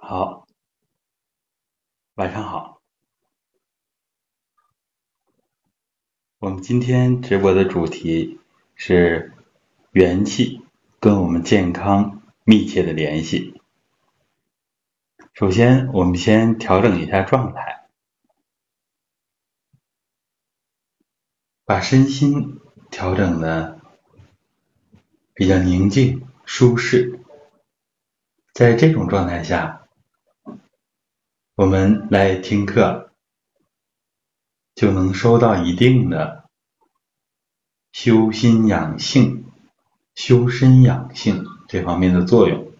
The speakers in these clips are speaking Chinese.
好，晚上好。我们今天直播的主题是元气跟我们健康密切的联系。首先，我们先调整一下状态，把身心调整的比较宁静、舒适。在这种状态下，我们来听课，就能收到一定的修心养性、修身养性这方面的作用，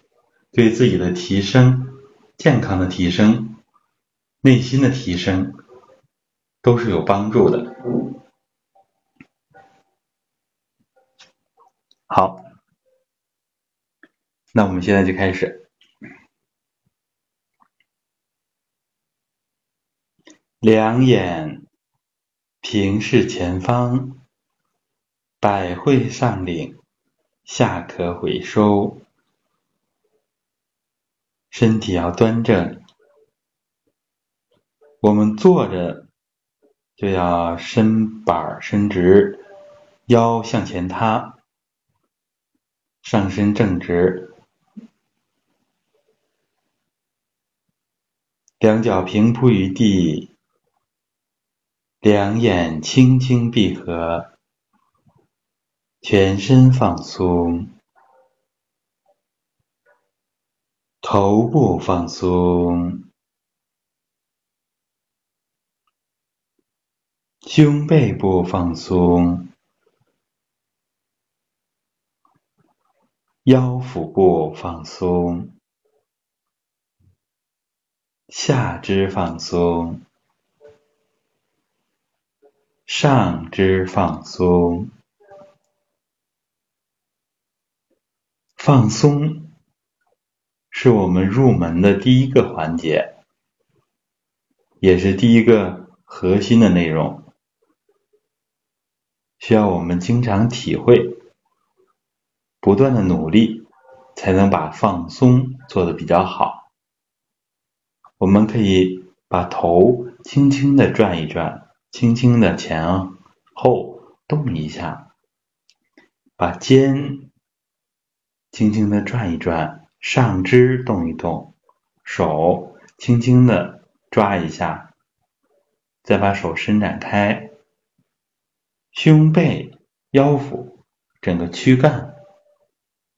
对自己的提升、健康的提升、内心的提升都是有帮助的。好，那我们现在就开始。两眼平视前方，百会上领，下颌回收，身体要端正。我们坐着就要身板伸直，腰向前塌，上身正直，两脚平铺于地。两眼轻轻闭合，全身放松，头部放松，胸背部放松，腰腹部放松，下肢放松。上肢放松，放松是我们入门的第一个环节，也是第一个核心的内容，需要我们经常体会，不断的努力，才能把放松做得比较好。我们可以把头轻轻的转一转。轻轻的前后动一下，把肩轻轻的转一转，上肢动一动，手轻轻的抓一下，再把手伸展开，胸背、腰腹、整个躯干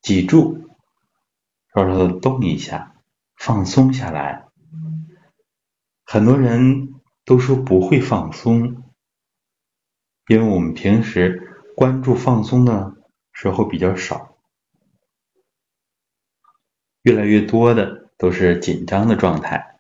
脊柱稍稍的动一下，放松下来。很多人。都说不会放松，因为我们平时关注放松的时候比较少，越来越多的都是紧张的状态。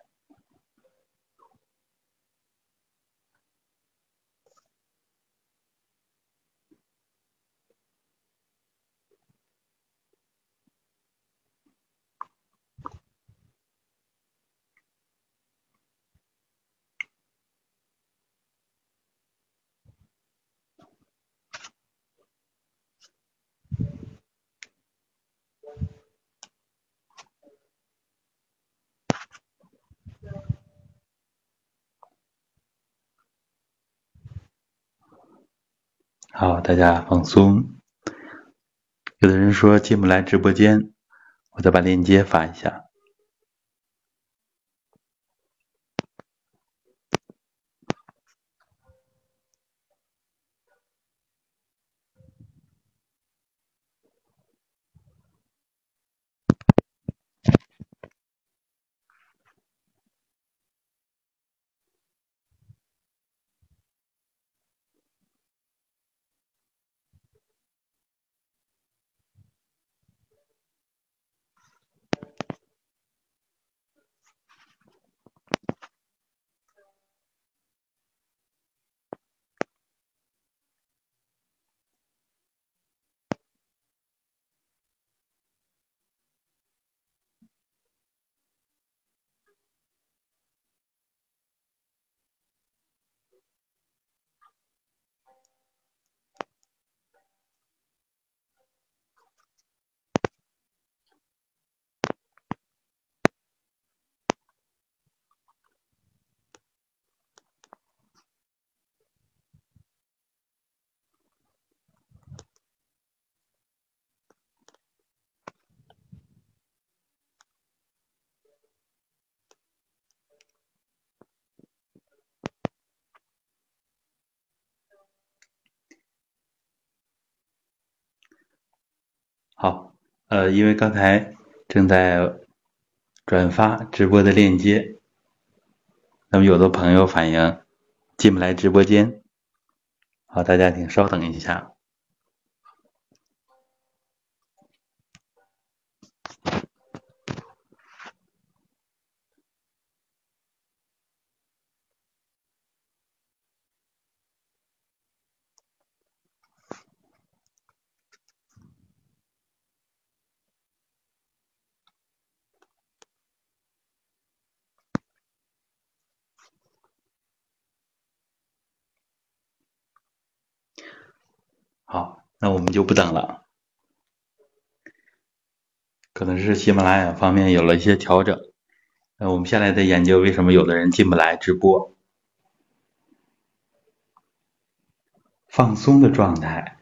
好，大家放松。有的人说进不来直播间，我再把链接发一下。呃，因为刚才正在转发直播的链接，那么有的朋友反映进不来直播间，好，大家请稍等一下。好，那我们就不等了。可能是喜马拉雅方面有了一些调整。那我们下来再研究为什么有的人进不来直播。放松的状态。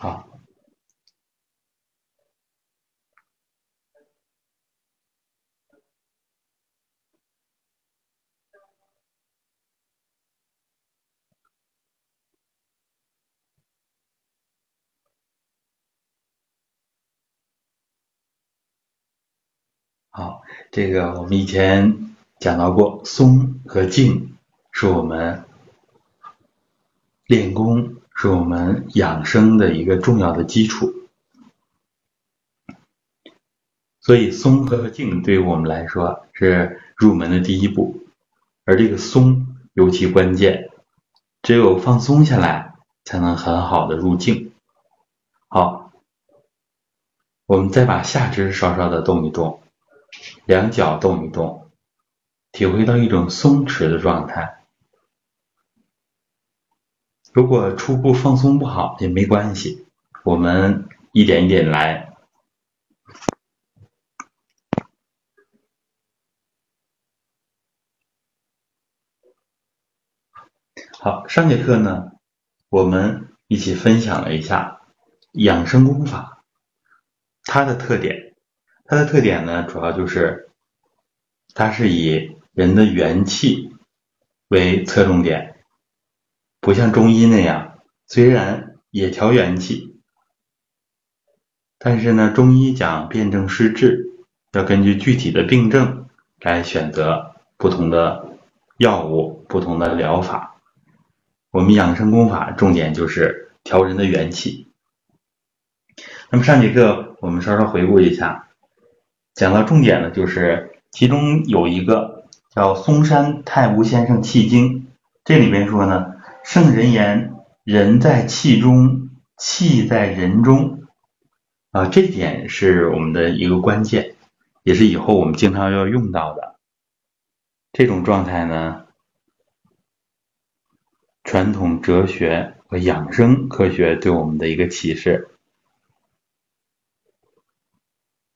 好，好，这个我们以前讲到过，松和静是我们练功。是我们养生的一个重要的基础，所以松和静对于我们来说是入门的第一步，而这个松尤其关键，只有放松下来，才能很好的入静。好，我们再把下肢稍稍的动一动，两脚动一动，体会到一种松弛的状态。如果初步放松不好也没关系，我们一点一点来。好，上节课呢，我们一起分享了一下养生功法，它的特点，它的特点呢，主要就是它是以人的元气为侧重点。不像中医那样，虽然也调元气，但是呢，中医讲辨证施治，要根据具体的病症来选择不同的药物、不同的疗法。我们养生功法重点就是调人的元气。那么上节课我们稍稍回顾一下，讲到重点呢，就是其中有一个叫嵩山太无先生气经，这里边说呢。圣人言：“人在气中，气在人中。”啊，这点是我们的一个关键，也是以后我们经常要用到的。这种状态呢，传统哲学和养生科学对我们的一个启示，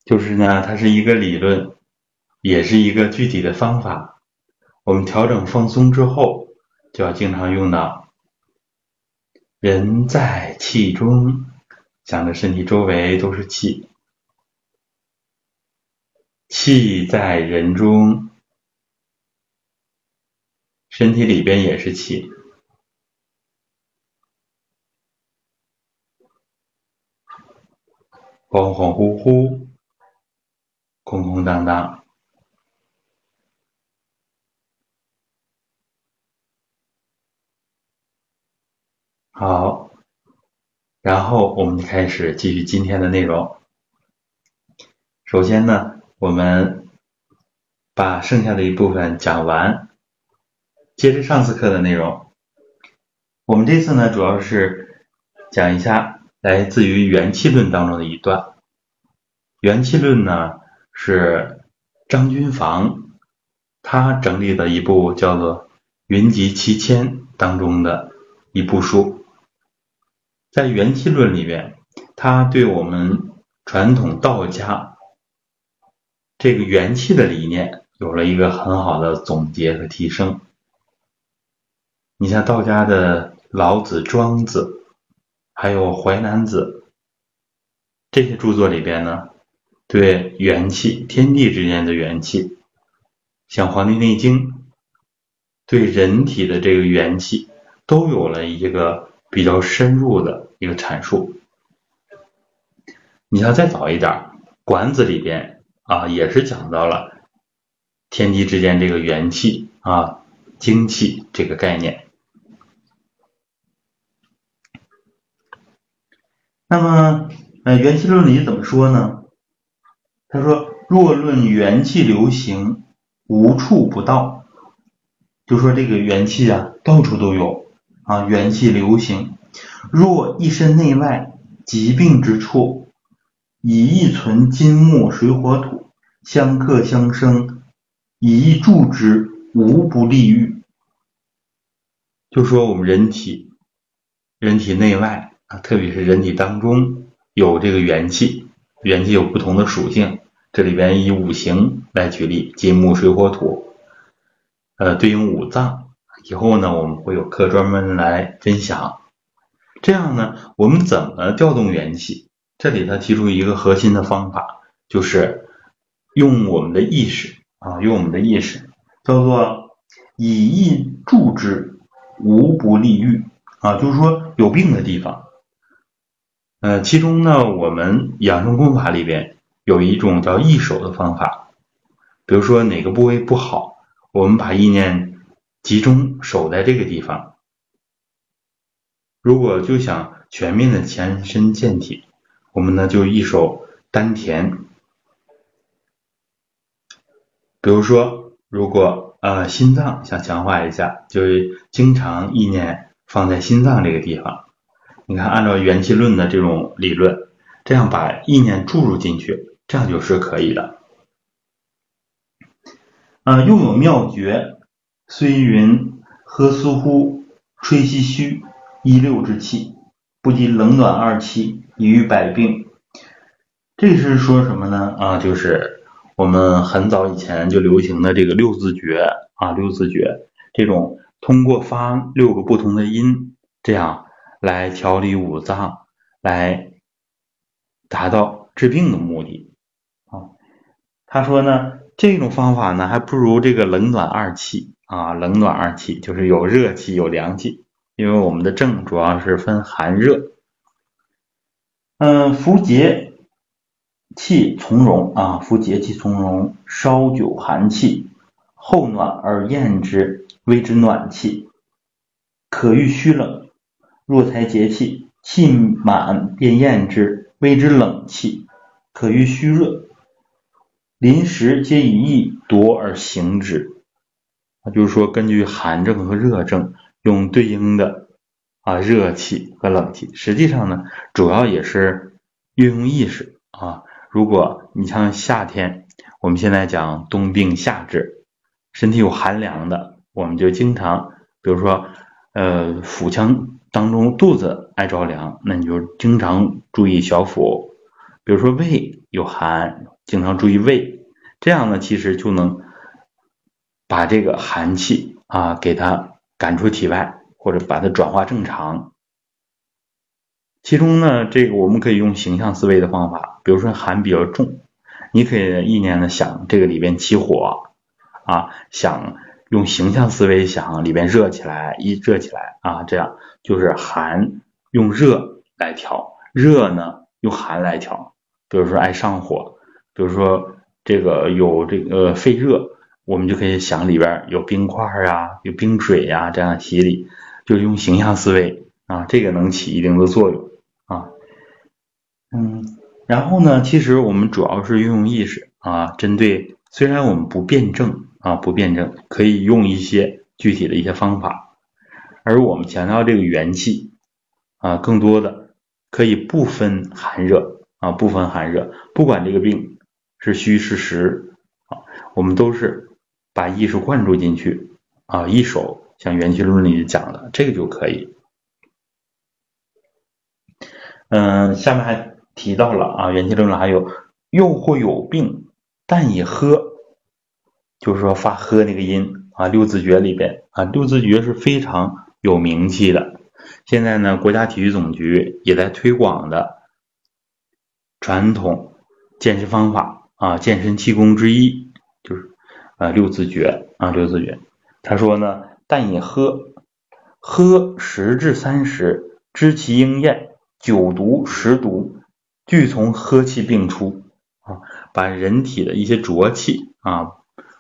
就是呢，它是一个理论，也是一个具体的方法。我们调整放松之后，就要经常用到。人在气中，想着身体周围都是气；气在人中，身体里边也是气。恍恍惚惚，空空荡荡。好，然后我们开始继续今天的内容。首先呢，我们把剩下的一部分讲完，接着上次课的内容。我们这次呢，主要是讲一下来自于元气论当中的一段。元气论呢是张君房他整理的一部叫做《云集七千》当中的一部书。在元气论里面，他对我们传统道家这个元气的理念有了一个很好的总结和提升。你像道家的老子、庄子，还有淮南子这些著作里边呢，对元气、天地之间的元气，像《黄帝内经》，对人体的这个元气都有了一个比较深入的一个阐述。你要再早一点，《管子》里边啊，也是讲到了天地之间这个元气啊、精气这个概念。那么，呃，元气论里怎么说呢？他说：“若论元气流行，无处不到。”就说这个元气啊，到处都有啊，元气流行。若一身内外疾病之处，以一存金木水火土，相克相生，以一助之，无不利欲。就说我们人体，人体内外啊。特别是人体当中有这个元气，元气有不同的属性。这里边以五行来举例，金木水火土，呃，对应五脏。以后呢，我们会有课专门来分享。这样呢，我们怎么调动元气？这里他提出一个核心的方法，就是用我们的意识啊，用我们的意识，叫做以意助之，无不利欲啊。就是说，有病的地方。呃，其中呢，我们养生功法里边有一种叫意守的方法。比如说哪个部位不好，我们把意念集中守在这个地方。如果就想全面的强身健体，我们呢就意守丹田。比如说，如果呃心脏想强化一下，就经常意念放在心脏这个地方。你看，按照元气论的这种理论，这样把意念注入进去，这样就是可以的。啊，又有妙诀，虽云何苏乎，吹息虚，一六之气，不及冷暖二气，以愈百病。这是说什么呢？啊，就是我们很早以前就流行的这个六字诀啊，六字诀这种通过发六个不同的音，这样。来调理五脏，来达到治病的目的。他说呢，这种方法呢，还不如这个冷暖二气啊。冷暖二气就是有热气有凉气，因为我们的症主要是分寒热。嗯，扶节气从容啊，扶节气从容，烧酒寒气，后暖而咽之，谓之暖气，可御虚冷。若才节气，气满便咽之，谓之冷气，可御虚热。临时皆以意夺而行之。啊，就是说根据寒症和热症，用对应的啊热气和冷气。实际上呢，主要也是运用意识啊。如果你像夏天，我们现在讲冬病夏治，身体有寒凉的，我们就经常，比如说呃腹腔。当中肚子爱着凉，那你就经常注意小腹。比如说胃有寒，经常注意胃，这样呢，其实就能把这个寒气啊给它赶出体外，或者把它转化正常。其中呢，这个我们可以用形象思维的方法，比如说寒比较重，你可以意念的想这个里边起火啊，想。用形象思维想，里边热起来，一热起来啊，这样就是寒用热来调，热呢用寒来调。比如说爱上火，比如说这个有这个肺热，我们就可以想里边有冰块啊，有冰水呀，这样洗礼，就是用形象思维啊，这个能起一定的作用啊。嗯，然后呢，其实我们主要是运用意识啊，针对虽然我们不辩证啊，不辩证，可以用一些具体的一些方法，而我们强调这个元气啊，更多的可以不分寒热啊，不分寒热，不管这个病是虚是实啊，我们都是把意识灌注进去啊，一手像元气论里讲的这个就可以。嗯，下面还提到了啊，元气论还有又或有病，但以喝，就是说发喝那个音啊，六字诀里边啊，六字诀是非常有名气的。现在呢，国家体育总局也在推广的传统健身方法啊，健身气功之一就是啊六字诀啊六字诀。他说呢，但以喝，喝十至三十，知其应验。九毒十毒俱从喝气并出啊，把人体的一些浊气啊，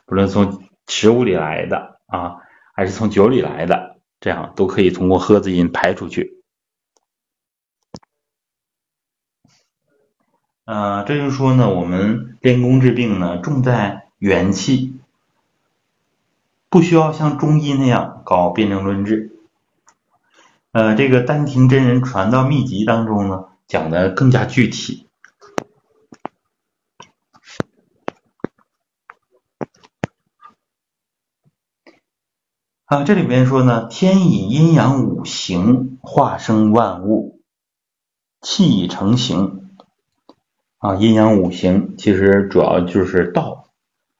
不论从食物里来的啊，还是从酒里来的，这样都可以通过喝字音排出去。呃，这就是说呢，我们练功治病呢，重在元气，不需要像中医那样搞辨证论治。呃，这个《丹庭真人传道秘籍》当中呢，讲的更加具体。啊，这里边说呢，天以阴阳五行化生万物，气以成形。啊，阴阳五行其实主要就是道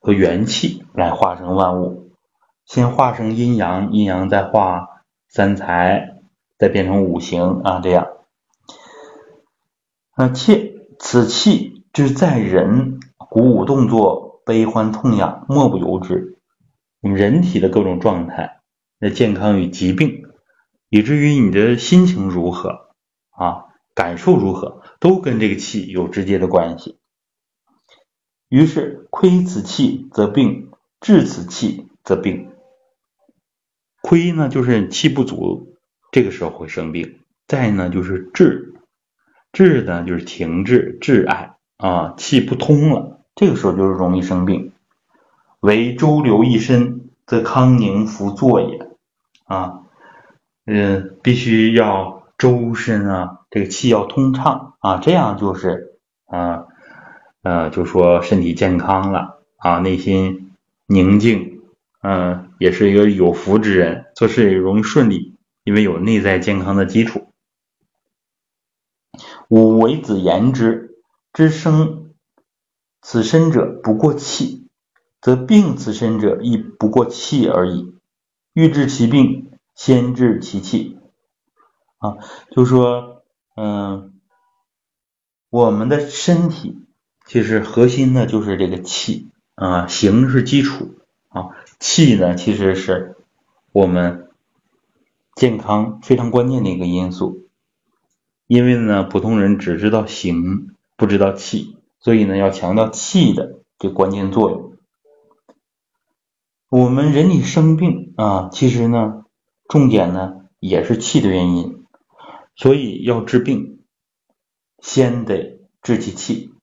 和元气来化生万物。先化生阴阳，阴阳再化三才。再变成五行啊，这样啊，气此气之在人，鼓舞动作、悲欢痛痒，莫不由之。我们人体的各种状态，那健康与疾病，以至于你的心情如何啊，感受如何，都跟这个气有直接的关系。于是亏此气则病，治此气则病。亏呢，就是气不足。这个时候会生病，再呢就是滞，滞呢就是停滞、滞碍啊，气不通了，这个时候就是容易生病。为周流一身，则康宁福作也啊，嗯，必须要周身啊，这个气要通畅啊，这样就是啊呃，就说身体健康了啊，内心宁静，嗯，也是一个有福之人，做事也容易顺利。因为有内在健康的基础。吾为子言之：之生此身者不过气，则病此身者亦不过气而已。欲治其病，先治其气。啊，就说，嗯，我们的身体其实核心呢就是这个气啊，形是基础啊，气呢其实是我们。健康非常关键的一个因素，因为呢，普通人只知道形，不知道气，所以呢，要强调气的这关键作用。我们人体生病啊，其实呢，重点呢也是气的原因，所以要治病，先得治其气。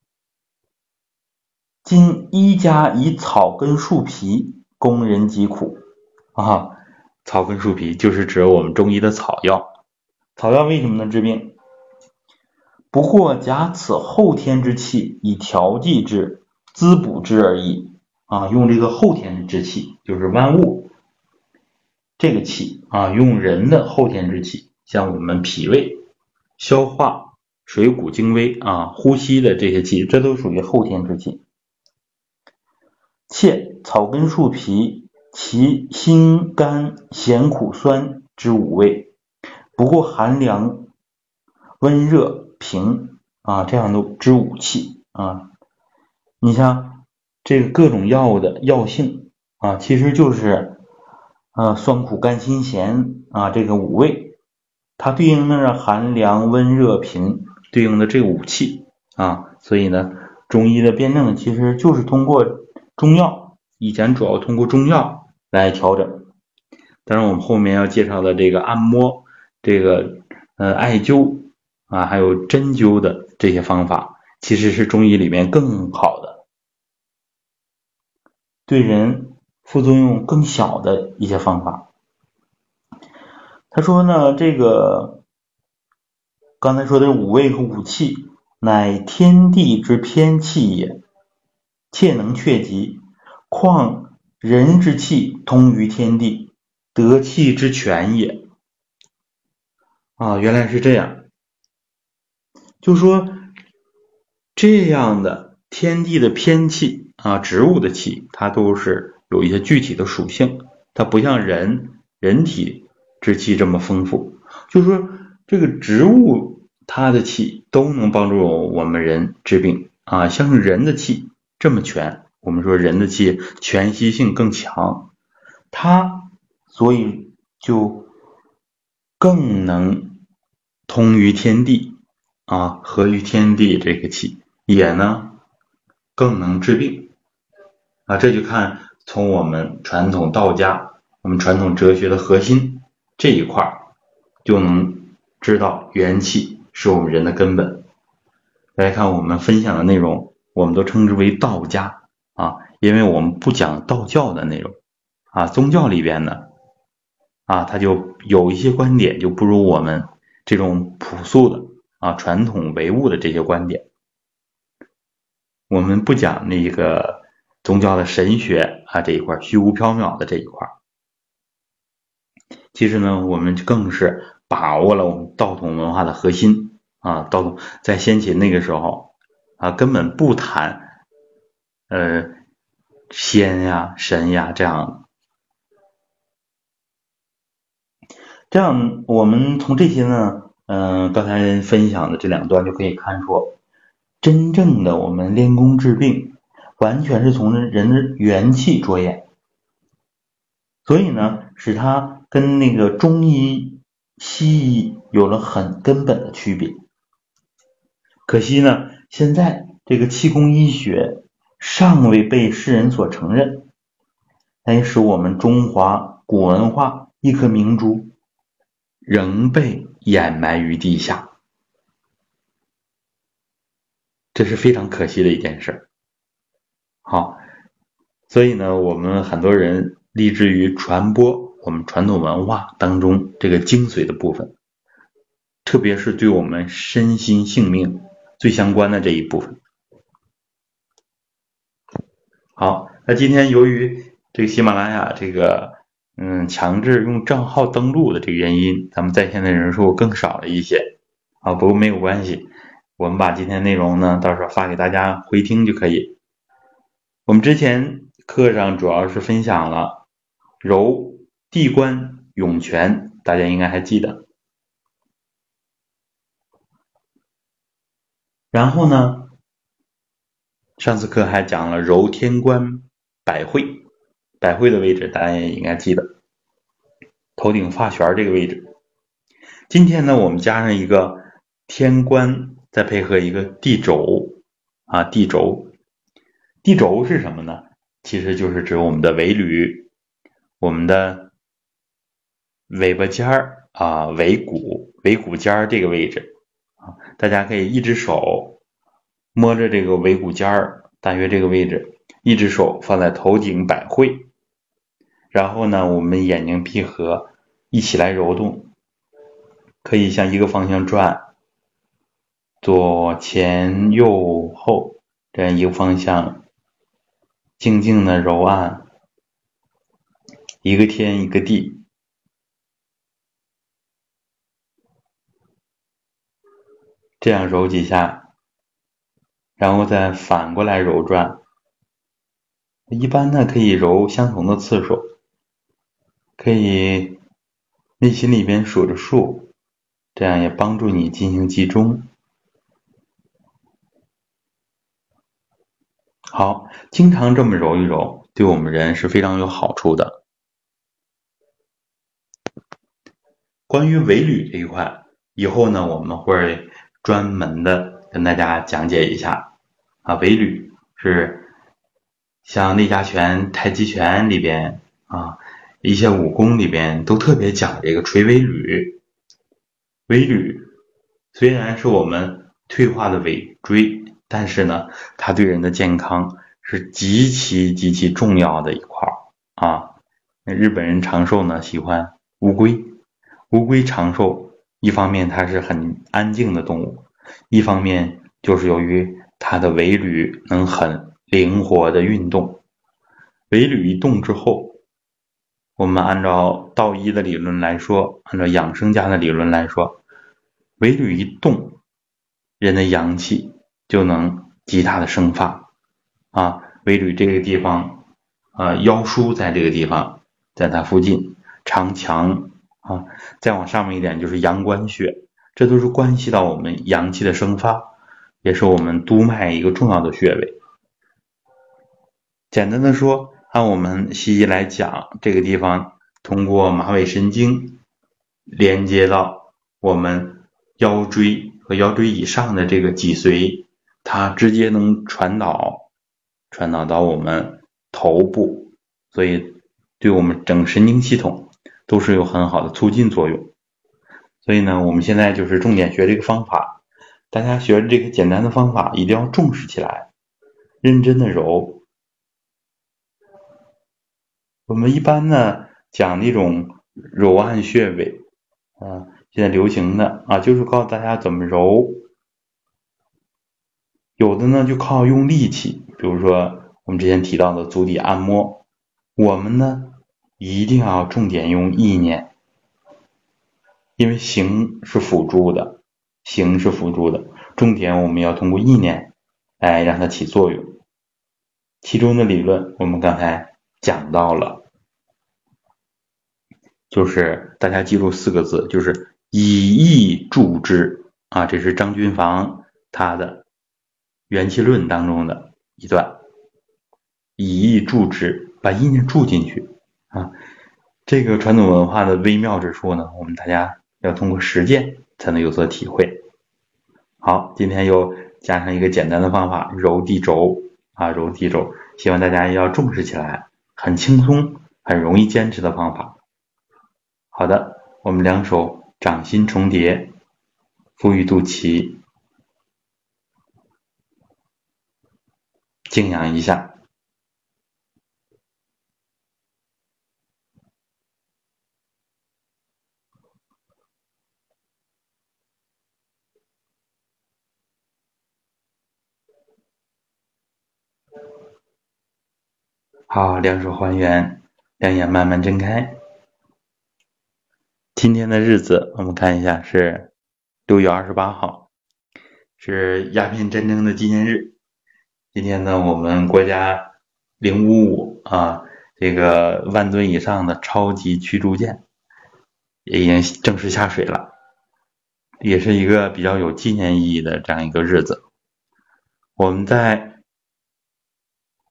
今医家以草根树皮供人疾苦啊。草根树皮就是指我们中医的草药，草药为什么能治病？不过假此后天之气以调剂之、滋补之而已啊！用这个后天之气，就是万物这个气啊，用人的后天之气，像我们脾胃、消化、水谷精微啊、呼吸的这些气，这都属于后天之气。切草根树皮。其辛甘咸苦酸之五味，不过寒凉、温热、平啊这样的之五气啊。你像这个各种药物的药性啊，其实就是啊酸苦甘辛咸啊这个五味，它对应的是寒凉、温热、平对应的这个五气啊。所以呢，中医的辩证其实就是通过中药，以前主要通过中药。来调整，当然我们后面要介绍的这个按摩、这个呃艾灸啊，还有针灸的这些方法，其实是中医里面更好的。对人副作用更小的一些方法。他说呢，这个刚才说的五味和五气，乃天地之偏气也，切能确极。况人之气通于天地，得气之全也。啊，原来是这样。就说这样的天地的偏气啊，植物的气，它都是有一些具体的属性，它不像人人体之气这么丰富。就说这个植物它的气都能帮助我们人治病啊，像是人的气这么全，我们说人的气全息性更强，它所以就更能通于天地。啊，合于天地这个气也呢，更能治病啊。这就看从我们传统道家，我们传统哲学的核心这一块，就能知道元气是我们人的根本。来看我们分享的内容，我们都称之为道家啊，因为我们不讲道教的内容啊，宗教里边呢啊，它就有一些观点就不如我们这种朴素的。啊，传统唯物的这些观点，我们不讲那个宗教的神学啊这一块虚无缥缈的这一块其实呢，我们更是把握了我们道统文化的核心啊。道统在先秦那个时候啊，根本不谈呃仙呀、神呀这样。这样，我们从这些呢。嗯，刚才分享的这两段就可以看出，真正的我们练功治病，完全是从人的元气着眼，所以呢，使他跟那个中医、西医有了很根本的区别。可惜呢，现在这个气功医学尚未被世人所承认，但也使我们中华古文化一颗明珠仍被。掩埋于地下，这是非常可惜的一件事。好，所以呢，我们很多人立志于传播我们传统文化当中这个精髓的部分，特别是对我们身心性命最相关的这一部分。好，那今天由于这个喜马拉雅这个。嗯，强制用账号登录的这个原因，咱们在线的人数更少了一些啊。不过没有关系，我们把今天内容呢，到时候发给大家回听就可以。我们之前课上主要是分享了柔地关涌泉，大家应该还记得。然后呢，上次课还讲了揉天关百会。百会的位置，大家也应该记得，头顶发旋这个位置。今天呢，我们加上一个天官，再配合一个地轴啊，地轴。地轴是什么呢？其实就是指我们的尾闾，我们的尾巴尖儿啊，尾骨，尾骨尖儿这个位置啊。大家可以一只手摸着这个尾骨尖儿，大约这个位置，一只手放在头顶百会。然后呢，我们眼睛闭合，一起来揉动，可以向一个方向转，左前右后这样一个方向，静静的揉按，一个天一个地，这样揉几下，然后再反过来揉转，一般呢可以揉相同的次数。可以内心里边数着数，这样也帮助你进行集中。好，经常这么揉一揉，对我们人是非常有好处的。关于尾闾这一块，以后呢我们会专门的跟大家讲解一下。啊，尾闾是像内家拳、太极拳里边啊。一些武功里边都特别讲这个垂尾闾，尾闾虽然是我们退化的尾椎，但是呢，它对人的健康是极其极其重要的一块儿啊。那日本人长寿呢，喜欢乌龟。乌龟长寿，一方面它是很安静的动物，一方面就是由于它的尾闾能很灵活的运动。尾闾一动之后，我们按照道医的理论来说，按照养生家的理论来说，尾闾一动，人的阳气就能极大的生发啊。尾闾这个地方啊，腰枢在这个地方，在它附近，长强啊，再往上面一点就是阳关穴，这都是关系到我们阳气的生发，也是我们督脉一个重要的穴位。简单的说，按我们西医来讲，这个地方通过马尾神经连接到我们腰椎和腰椎以上的这个脊髓，它直接能传导传导到我们头部，所以对我们整神经系统都是有很好的促进作用。所以呢，我们现在就是重点学这个方法，大家学这个简单的方法一定要重视起来，认真的揉。我们一般呢讲那种揉按穴位，啊，现在流行的啊，就是告诉大家怎么揉。有的呢就靠用力气，比如说我们之前提到的足底按摩。我们呢一定要重点用意念，因为形是辅助的，形是辅助的，重点我们要通过意念来让它起作用。其中的理论我们刚才讲到了。就是大家记住四个字，就是以意助之啊，这是张君房他的元气论当中的一段，以意助之，把意念注进去啊。这个传统文化的微妙之处呢，我们大家要通过实践才能有所体会。好，今天又加上一个简单的方法，揉地轴啊，揉地轴，希望大家要重视起来，很轻松、很容易坚持的方法。好的，我们两手掌心重叠，腹于肚脐，静养一下。好，两手还原，两眼慢慢睁开。今天的日子，我们看一下是六月二十八号，是鸦片战争的纪念日。今天呢，我们国家零五五啊，这个万吨以上的超级驱逐舰也已经正式下水了，也是一个比较有纪念意义的这样一个日子。我们在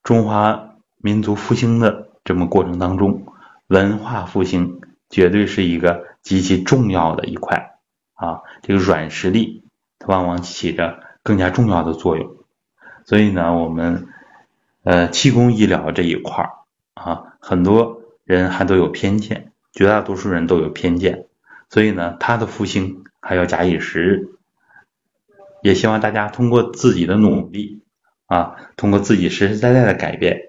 中华民族复兴的这么过程当中，文化复兴绝对是一个。极其重要的一块啊，这个软实力它往往起着更加重要的作用。所以呢，我们呃气功医疗这一块啊，很多人还都有偏见，绝大多数人都有偏见。所以呢，它的复兴还要假以时日。也希望大家通过自己的努力啊，通过自己实实在在的改变，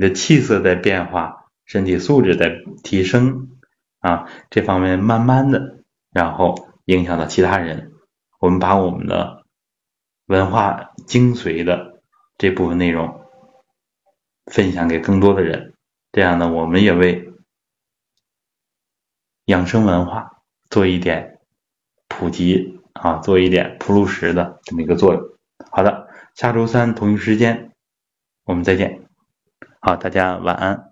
你的气色在变化，身体素质在提升。啊，这方面慢慢的，然后影响到其他人。我们把我们的文化精髓的这部分内容分享给更多的人，这样呢，我们也为养生文化做一点普及啊，做一点铺路石的这么一个作用。好的，下周三同一时间我们再见。好，大家晚安。